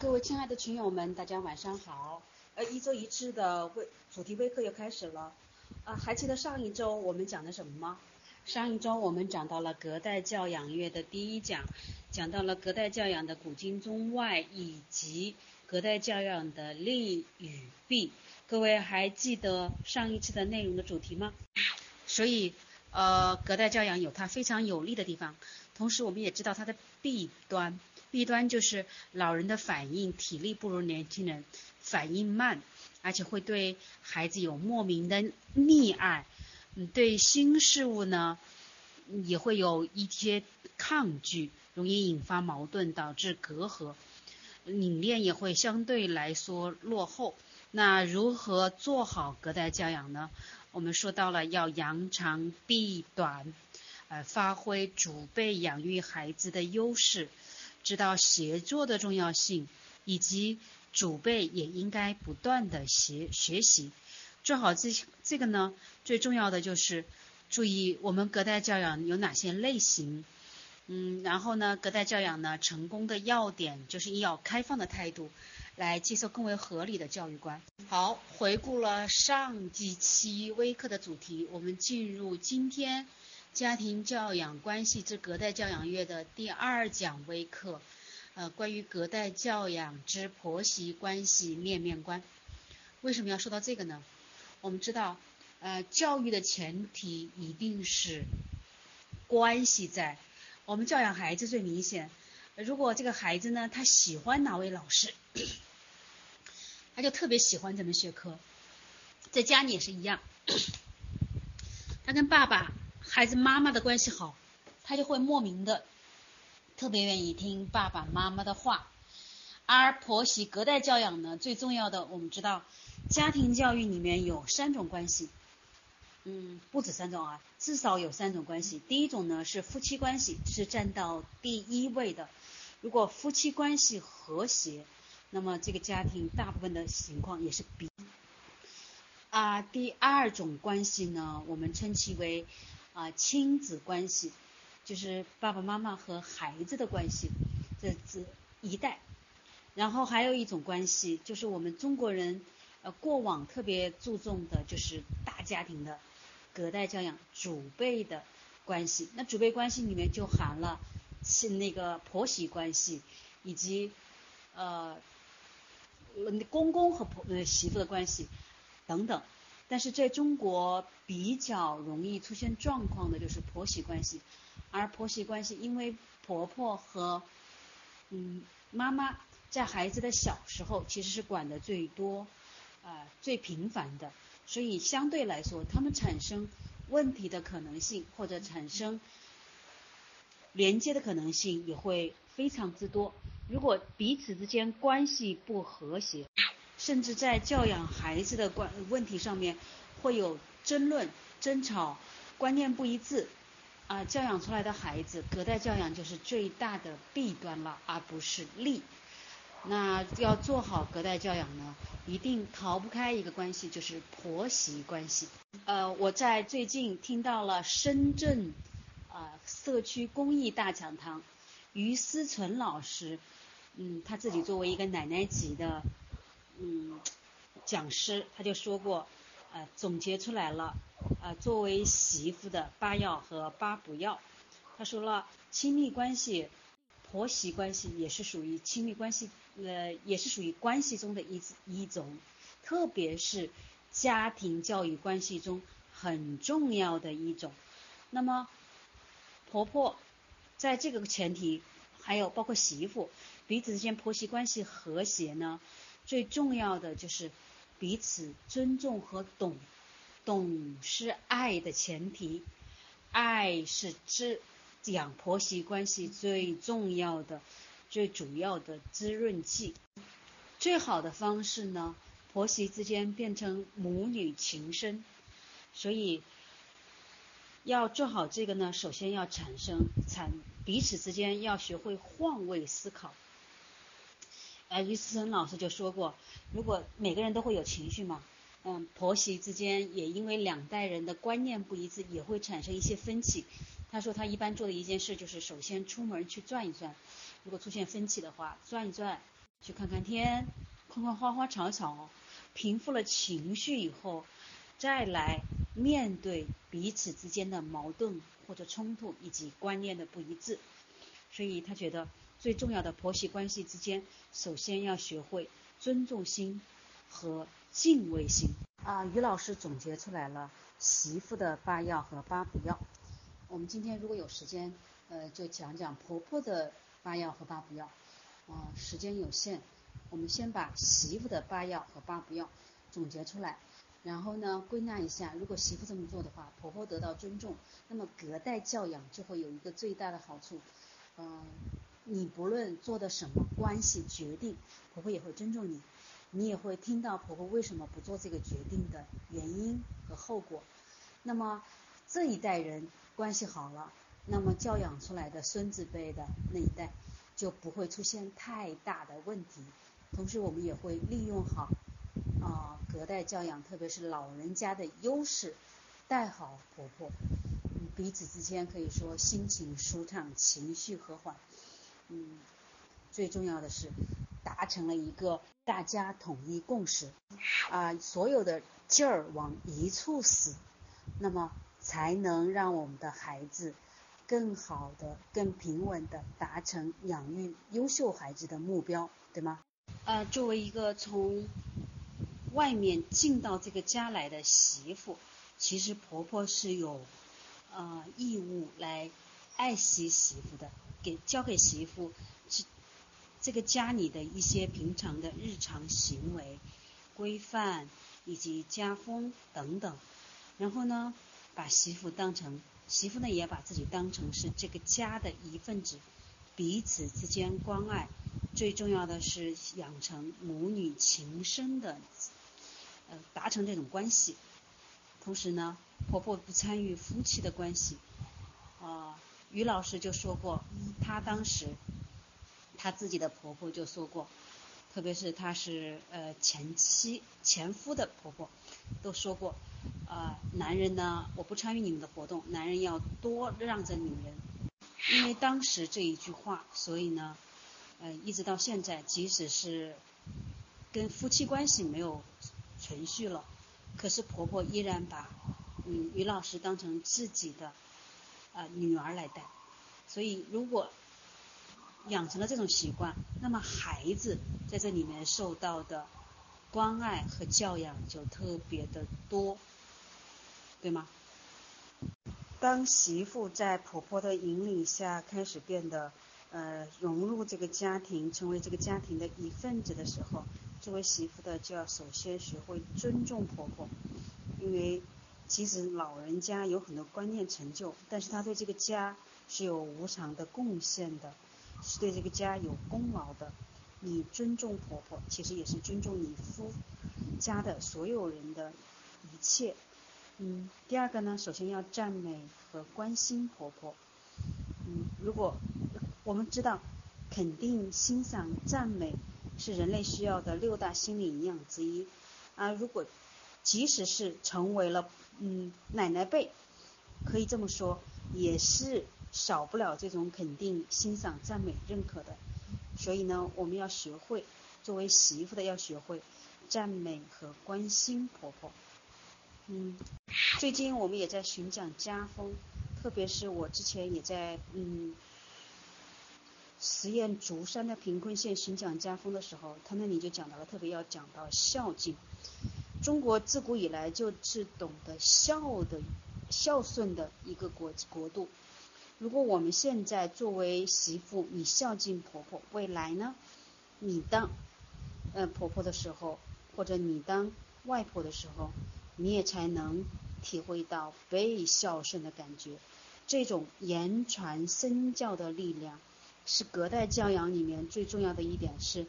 各位亲爱的群友们，大家晚上好。呃，一周一次的微主题微课又开始了。啊，还记得上一周我们讲的什么吗？上一周我们讲到了隔代教养月的第一讲，讲到了隔代教养的古今中外以及隔代教养的利与弊。各位还记得上一次的内容的主题吗？所以，呃，隔代教养有它非常有利的地方，同时我们也知道它的弊端。弊端就是老人的反应体力不如年轻人，反应慢，而且会对孩子有莫名的溺爱，嗯，对新事物呢也会有一些抗拒，容易引发矛盾，导致隔阂，理念也会相对来说落后。那如何做好隔代教养呢？我们说到了要扬长避短，呃，发挥祖辈养育孩子的优势。知道协作的重要性，以及祖辈也应该不断的学学习，做好这这个呢，最重要的就是注意我们隔代教养有哪些类型，嗯，然后呢，隔代教养呢成功的要点就是要开放的态度，来接受更为合理的教育观。好，回顾了上几期微课的主题，我们进入今天。家庭教养关系之隔代教养月的第二讲微课，呃，关于隔代教养之婆媳关系面面观。为什么要说到这个呢？我们知道，呃，教育的前提一定是关系在。我们教养孩子最明显，如果这个孩子呢，他喜欢哪位老师，他就特别喜欢这门学科。在家里也是一样，他跟爸爸。孩子妈妈的关系好，他就会莫名的特别愿意听爸爸妈妈的话。而婆媳隔代教养呢，最重要的我们知道，家庭教育里面有三种关系，嗯，不止三种啊，至少有三种关系。第一种呢是夫妻关系，是占到第一位的。如果夫妻关系和谐，那么这个家庭大部分的情况也是比啊。第二种关系呢，我们称其为。啊，亲子关系就是爸爸妈妈和孩子的关系，这这一代。然后还有一种关系，就是我们中国人呃过往特别注重的，就是大家庭的隔代教养、祖辈的关系。那祖辈关系里面就含了亲那个婆媳关系，以及呃公公和婆呃媳妇的关系等等。但是在中国比较容易出现状况的就是婆媳关系，而婆媳关系因为婆婆和嗯妈妈在孩子的小时候其实是管的最多啊最频繁的，所以相对来说他们产生问题的可能性或者产生连接的可能性也会非常之多。如果彼此之间关系不和谐。甚至在教养孩子的关问题上面，会有争论、争吵、观念不一致，啊，教养出来的孩子，隔代教养就是最大的弊端了，而不是利。那要做好隔代教养呢，一定逃不开一个关系，就是婆媳关系。呃，我在最近听到了深圳啊社区公益大讲堂，于思纯老师，嗯，他自己作为一个奶奶级的。嗯，讲师他就说过，呃，总结出来了，呃，作为媳妇的八要和八不要。他说了，亲密关系，婆媳关系也是属于亲密关系，呃，也是属于关系中的一一种，特别是家庭教育关系中很重要的一种。那么，婆婆在这个前提，还有包括媳妇彼此之间婆媳关系和谐呢？最重要的就是彼此尊重和懂，懂是爱的前提，爱是滋养婆媳关系最重要的、最主要的滋润剂。最好的方式呢，婆媳之间变成母女情深。所以要做好这个呢，首先要产生产彼此之间要学会换位思考。哎，于思成老师就说过，如果每个人都会有情绪嘛，嗯，婆媳之间也因为两代人的观念不一致，也会产生一些分歧。他说他一般做的一件事就是，首先出门去转一转，如果出现分歧的话，转一转，去看看天，看看花花草草，平复了情绪以后，再来面对彼此之间的矛盾或者冲突以及观念的不一致。所以他觉得最重要的婆媳关系之间，首先要学会尊重心和敬畏心。啊，于老师总结出来了媳妇的八要和八不要。我们今天如果有时间，呃，就讲讲婆婆的八要和八不要。啊，时间有限，我们先把媳妇的八要和八不要总结出来，然后呢归纳一下，如果媳妇这么做的话，婆婆得到尊重，那么隔代教养就会有一个最大的好处。嗯，你不论做的什么关系决定，婆婆也会尊重你，你也会听到婆婆为什么不做这个决定的原因和后果。那么这一代人关系好了，那么教养出来的孙子辈的那一代就不会出现太大的问题。同时，我们也会利用好啊隔代教养，特别是老人家的优势，带好婆婆。彼此之间可以说心情舒畅，情绪和缓。嗯，最重要的是达成了一个大家统一共识啊，所有的劲儿往一处使，那么才能让我们的孩子更好的、更平稳的达成养育优秀孩子的目标，对吗？呃，作为一个从外面进到这个家来的媳妇，其实婆婆是有。呃，义务来爱惜媳妇的，给交给媳妇这这个家里的一些平常的日常行为规范以及家风等等。然后呢，把媳妇当成媳妇呢，也把自己当成是这个家的一份子，彼此之间关爱。最重要的是养成母女情深的，呃，达成这种关系。同时呢，婆婆不参与夫妻的关系，于老师就说过，她当时，她自己的婆婆就说过，特别是她是呃前妻前夫的婆婆，都说过，啊，男人呢，我不参与你们的活动，男人要多让着女人，因为当时这一句话，所以呢，呃，一直到现在，即使是跟夫妻关系没有存续了。可是婆婆依然把嗯于老师当成自己的啊女儿来带，所以如果养成了这种习惯，那么孩子在这里面受到的关爱和教养就特别的多，对吗？当媳妇在婆婆的引领下开始变得呃融入这个家庭，成为这个家庭的一份子的时候。作为媳妇的就要首先学会尊重婆婆，因为其实老人家有很多观念成就，但是他对这个家是有无偿的贡献的，是对这个家有功劳的。你尊重婆婆，其实也是尊重你夫家的所有人的一切。嗯，第二个呢，首先要赞美和关心婆婆。嗯，如果我们知道肯定、欣赏、赞美。是人类需要的六大心理营养之一啊！如果即使是成为了嗯奶奶辈，可以这么说，也是少不了这种肯定、欣赏、赞美、认可的。所以呢，我们要学会作为媳妇的要学会赞美和关心婆婆。嗯，最近我们也在寻讲家风，特别是我之前也在嗯。实验竹山的贫困县寻讲家风的时候，他那里就讲到了，特别要讲到孝敬。中国自古以来就是懂得孝的、孝顺的一个国国度。如果我们现在作为媳妇，你孝敬婆婆，未来呢，你当呃婆婆的时候，或者你当外婆的时候，你也才能体会到被孝顺的感觉，这种言传身教的力量。是隔代教养里面最重要的一点是，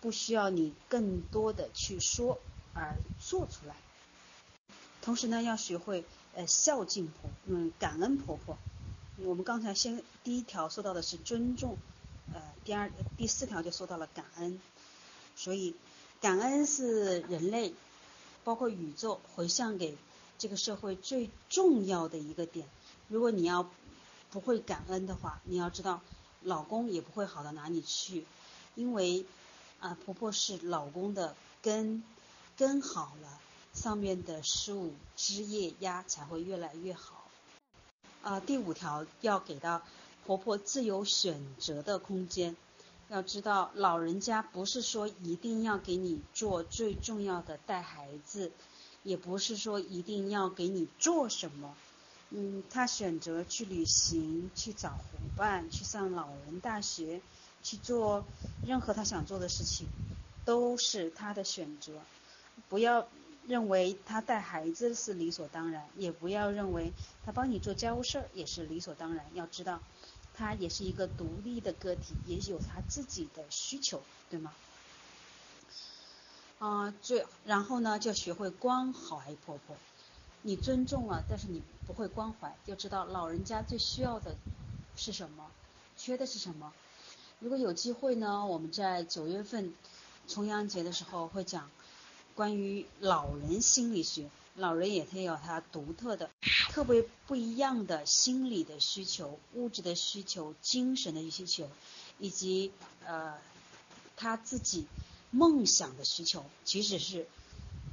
不需要你更多的去说而做出来。同时呢，要学会呃孝敬婆，嗯感恩婆婆。我们刚才先第一条说到的是尊重，呃第二第四条就说到了感恩。所以感恩是人类，包括宇宙回向给这个社会最重要的一个点。如果你要不会感恩的话，你要知道。老公也不会好到哪里去，因为啊，婆婆是老公的根，根好了，上面的树枝叶芽才会越来越好。啊，第五条要给到婆婆自由选择的空间。要知道，老人家不是说一定要给你做最重要的带孩子，也不是说一定要给你做什么。嗯，他选择去旅行，去找伙伴，去上老人大学，去做任何他想做的事情，都是他的选择。不要认为他带孩子是理所当然，也不要认为他帮你做家务事儿也是理所当然。要知道。他也是一个独立的个体，也有他自己的需求，对吗？啊，最然后呢，就学会关怀婆婆。你尊重了，但是你不会关怀，就知道老人家最需要的是什么，缺的是什么。如果有机会呢，我们在九月份重阳节的时候会讲关于老人心理学。老人也他有他独特的、特别不一样的心理的需求、物质的需求、精神的需求，以及呃他自己梦想的需求。即使是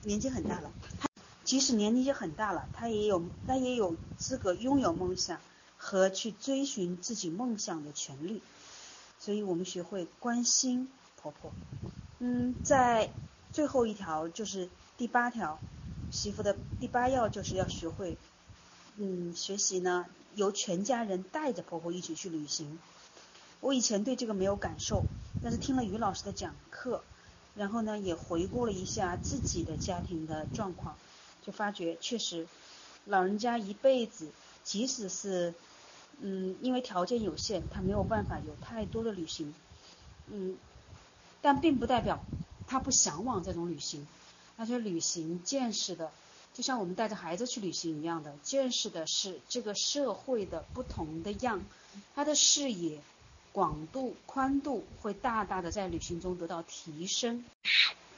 年纪很大了，他即使年纪很大了，他也有他也有资格拥有梦想和去追寻自己梦想的权利。所以我们学会关心婆婆。嗯，在最后一条就是第八条。媳妇的第八要就是要学会，嗯，学习呢，由全家人带着婆婆一起去旅行。我以前对这个没有感受，但是听了于老师的讲课，然后呢，也回顾了一下自己的家庭的状况，就发觉确实，老人家一辈子，即使是，嗯，因为条件有限，他没有办法有太多的旅行，嗯，但并不代表他不向往这种旅行。那些旅行见识的，就像我们带着孩子去旅行一样的，见识的是这个社会的不同的样，他的视野广度、宽度会大大的在旅行中得到提升。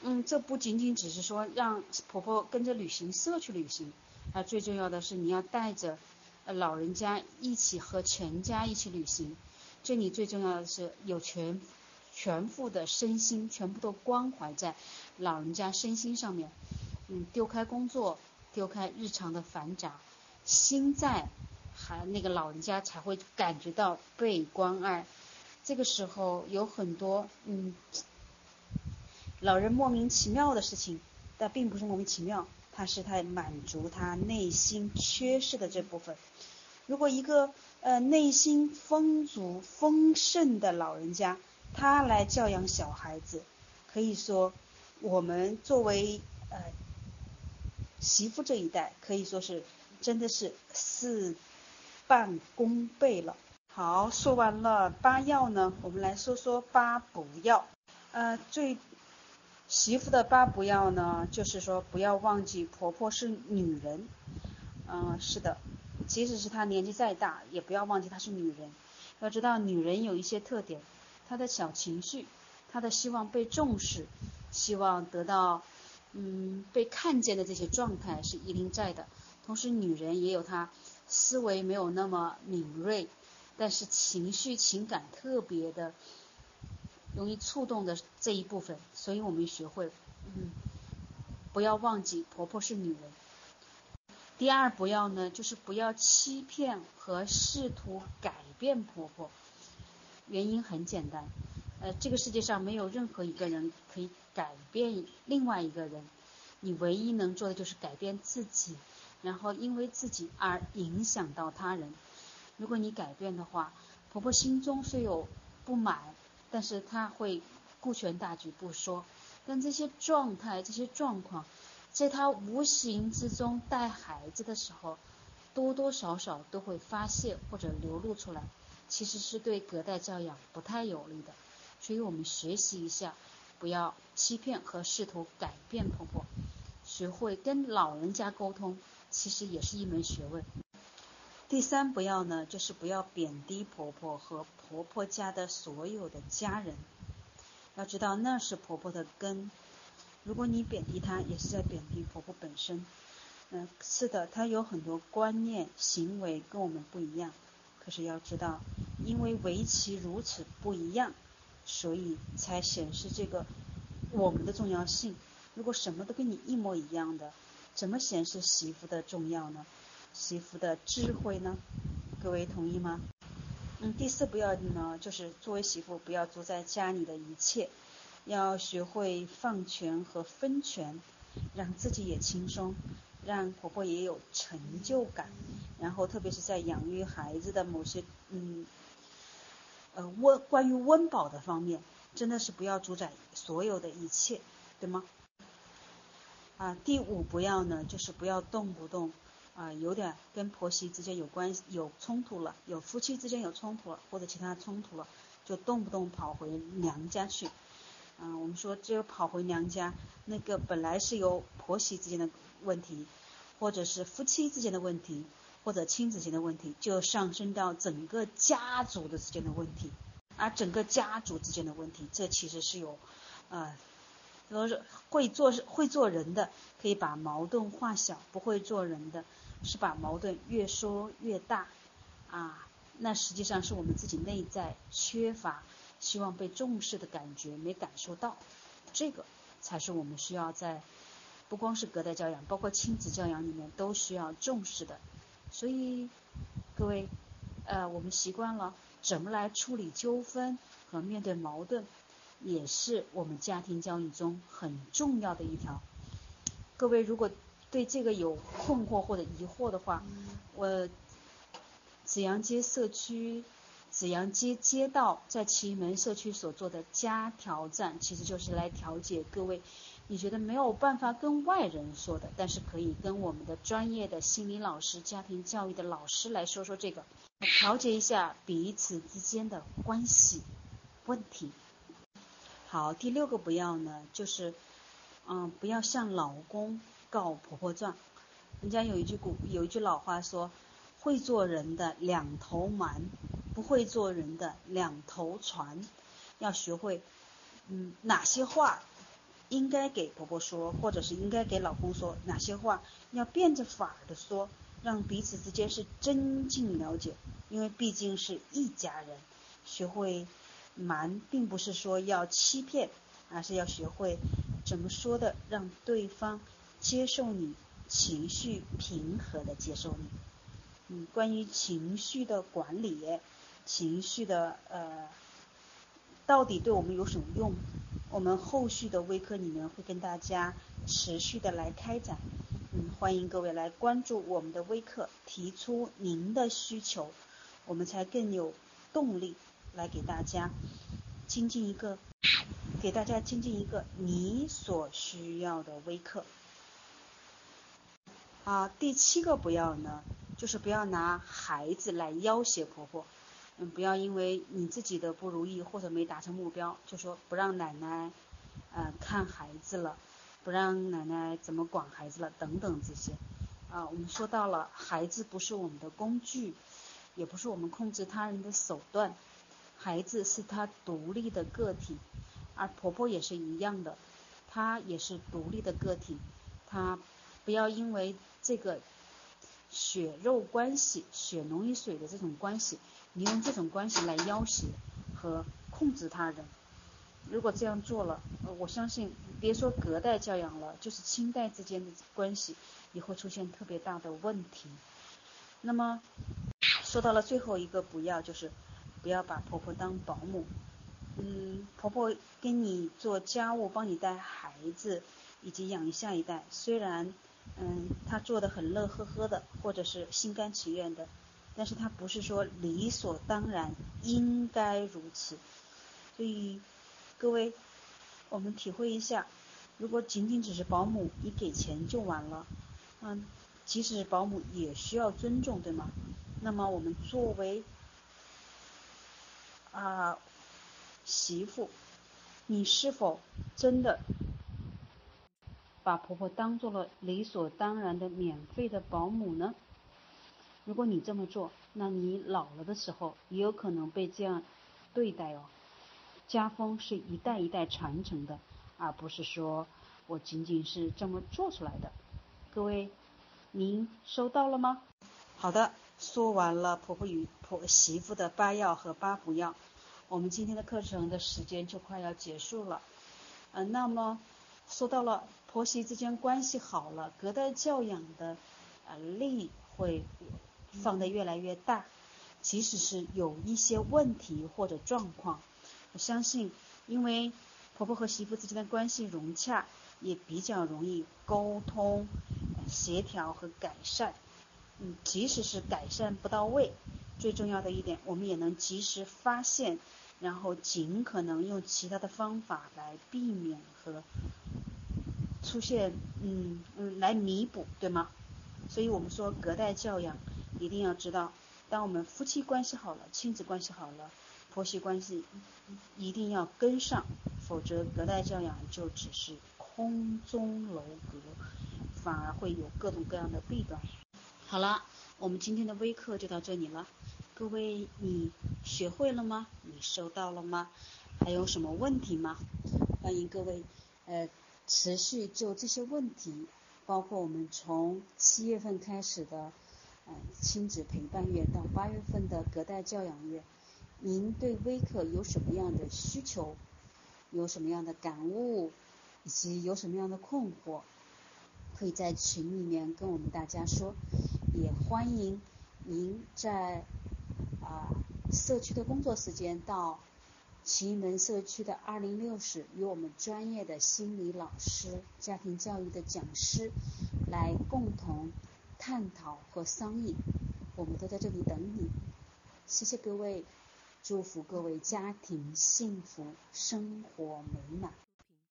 嗯，这不仅仅只是说让婆婆跟着旅行社去旅行，啊，最重要的是你要带着老人家一起和全家一起旅行，这里最重要的是有全。全副的身心全部都关怀在老人家身心上面，嗯，丢开工作，丢开日常的繁杂，心在，还那个老人家才会感觉到被关爱。这个时候有很多嗯，老人莫名其妙的事情，但并不是莫名其妙，他是他满足他内心缺失的这部分。如果一个呃内心丰足丰盛的老人家，他来教养小孩子，可以说，我们作为呃媳妇这一代，可以说是真的是事半功倍了。好，说完了八要呢，我们来说说八不要。呃，最媳妇的八不要呢，就是说不要忘记婆婆是女人。嗯，是的，即使是她年纪再大，也不要忘记她是女人。要知道，女人有一些特点。他的小情绪，他的希望被重视，希望得到嗯被看见的这些状态是一定在的。同时，女人也有她思维没有那么敏锐，但是情绪情感特别的容易触动的这一部分。所以我们学会嗯不要忘记婆婆是女人。第二不要呢，就是不要欺骗和试图改变婆婆。原因很简单，呃，这个世界上没有任何一个人可以改变另外一个人，你唯一能做的就是改变自己，然后因为自己而影响到他人。如果你改变的话，婆婆心中虽有不满，但是她会顾全大局不说，但这些状态、这些状况，在她无形之中带孩子的时候，多多少少都会发泄或者流露出来。其实是对隔代教养不太有利的，所以我们学习一下，不要欺骗和试图改变婆婆，学会跟老人家沟通，其实也是一门学问。第三，不要呢，就是不要贬低婆婆和婆婆家的所有的家人，要知道那是婆婆的根，如果你贬低她，也是在贬低婆婆本身。嗯，是的，她有很多观念、行为跟我们不一样。可是要知道，因为围棋如此不一样，所以才显示这个我们的重要性。如果什么都跟你一模一样的，怎么显示媳妇的重要呢？媳妇的智慧呢？各位同意吗？嗯，第四不要呢，就是作为媳妇不要主宰家里的一切，要学会放权和分权，让自己也轻松，让婆婆也有成就感。然后特别是在养育孩子的某些嗯呃温关于温饱的方面，真的是不要主宰所有的一切，对吗？啊，第五不要呢，就是不要动不动。啊，有点跟婆媳之间有关系、有冲突了，有夫妻之间有冲突了，或者其他冲突了，就动不动跑回娘家去。嗯，我们说只有跑回娘家，那个本来是由婆媳之间的问题，或者是夫妻之间的问题，或者亲子间的问题，就上升到整个家族的之间的问题。而整个家族之间的问题，这其实是有，呃，都是会做会做人的，可以把矛盾化小；不会做人的。是把矛盾越说越大，啊，那实际上是我们自己内在缺乏希望被重视的感觉，没感受到，这个才是我们需要在不光是隔代教养，包括亲子教养里面都需要重视的。所以各位，呃，我们习惯了怎么来处理纠纷和面对矛盾，也是我们家庭教育中很重要的一条。各位如果。对这个有困惑或者疑惑的话，我紫阳街社区紫阳街街道在奇门社区所做的家调站，其实就是来调解各位你觉得没有办法跟外人说的，但是可以跟我们的专业的心理老师、家庭教育的老师来说说这个，调节一下彼此之间的关系问题。好，第六个不要呢，就是嗯，不要向老公。告婆婆状，人家有一句古有一句老话说，会做人的两头瞒，不会做人的两头传。要学会，嗯，哪些话应该给婆婆说，或者是应该给老公说，哪些话要变着法儿的说，让彼此之间是增进了解。因为毕竟是一家人，学会瞒，并不是说要欺骗，而是要学会怎么说的，让对方。接受你情绪平和的接受你，嗯，关于情绪的管理，情绪的呃，到底对我们有什么用？我们后续的微课里面会跟大家持续的来开展，嗯，欢迎各位来关注我们的微课，提出您的需求，我们才更有动力来给大家精进一个，给大家精进一个你所需要的微课。啊，第七个不要呢，就是不要拿孩子来要挟婆婆，嗯，不要因为你自己的不如意或者没达成目标，就说不让奶奶，呃，看孩子了，不让奶奶怎么管孩子了，等等这些。啊，我们说到了，孩子不是我们的工具，也不是我们控制他人的手段，孩子是他独立的个体，而婆婆也是一样的，她也是独立的个体，她不要因为。这个血肉关系、血浓于水的这种关系，你用这种关系来要挟和控制他人，如果这样做了，我相信别说隔代教养了，就是亲代之间的关系也会出现特别大的问题。那么说到了最后一个，不要就是不要把婆婆当保姆。嗯，婆婆跟你做家务，帮你带孩子，以及养育下一代，虽然。嗯，她做的很乐呵呵的，或者是心甘情愿的，但是他不是说理所当然应该如此。所以各位，我们体会一下，如果仅仅只是保姆，你给钱就完了，嗯，即使是保姆也需要尊重，对吗？那么我们作为啊媳妇，你是否真的？把婆婆当做了理所当然的免费的保姆呢？如果你这么做，那你老了的时候也有可能被这样对待哦。家风是一代一代传承的，而不是说我仅仅是这么做出来的。各位，您收到了吗？好的，说完了婆婆与婆媳妇的八要和八不要，我们今天的课程的时间就快要结束了。嗯，那么说到了婆媳之间关系好了，隔代教养的呃力会放得越来越大。即使是有一些问题或者状况，我相信，因为婆婆和媳妇之间的关系融洽，也比较容易沟通、协调和改善。嗯，即使是改善不到位，最重要的一点，我们也能及时发现，然后尽可能用其他的方法来避免和出现，嗯嗯，来弥补，对吗？所以我们说隔代教养，一定要知道。当我们夫妻关系好了，亲子关系好了，婆媳关系一定要跟上，否则隔代教养就只是空中楼阁，反而会有各种各样的弊端。好了，我们今天的微课就到这里了，各位你学会了吗？你收到了吗？还有什么问题吗？欢迎各位呃持续就这些问题，包括我们从七月份开始的。亲子陪伴月到八月份的隔代教养月，您对微课有什么样的需求？有什么样的感悟？以及有什么样的困惑？可以在群里面跟我们大家说。也欢迎您在啊社区的工作时间到奇门社区的二零六室，与我们专业的心理老师、家庭教育的讲师来共同。探讨和商议，我们都在这里等你。谢谢各位，祝福各位家庭幸福，生活美满。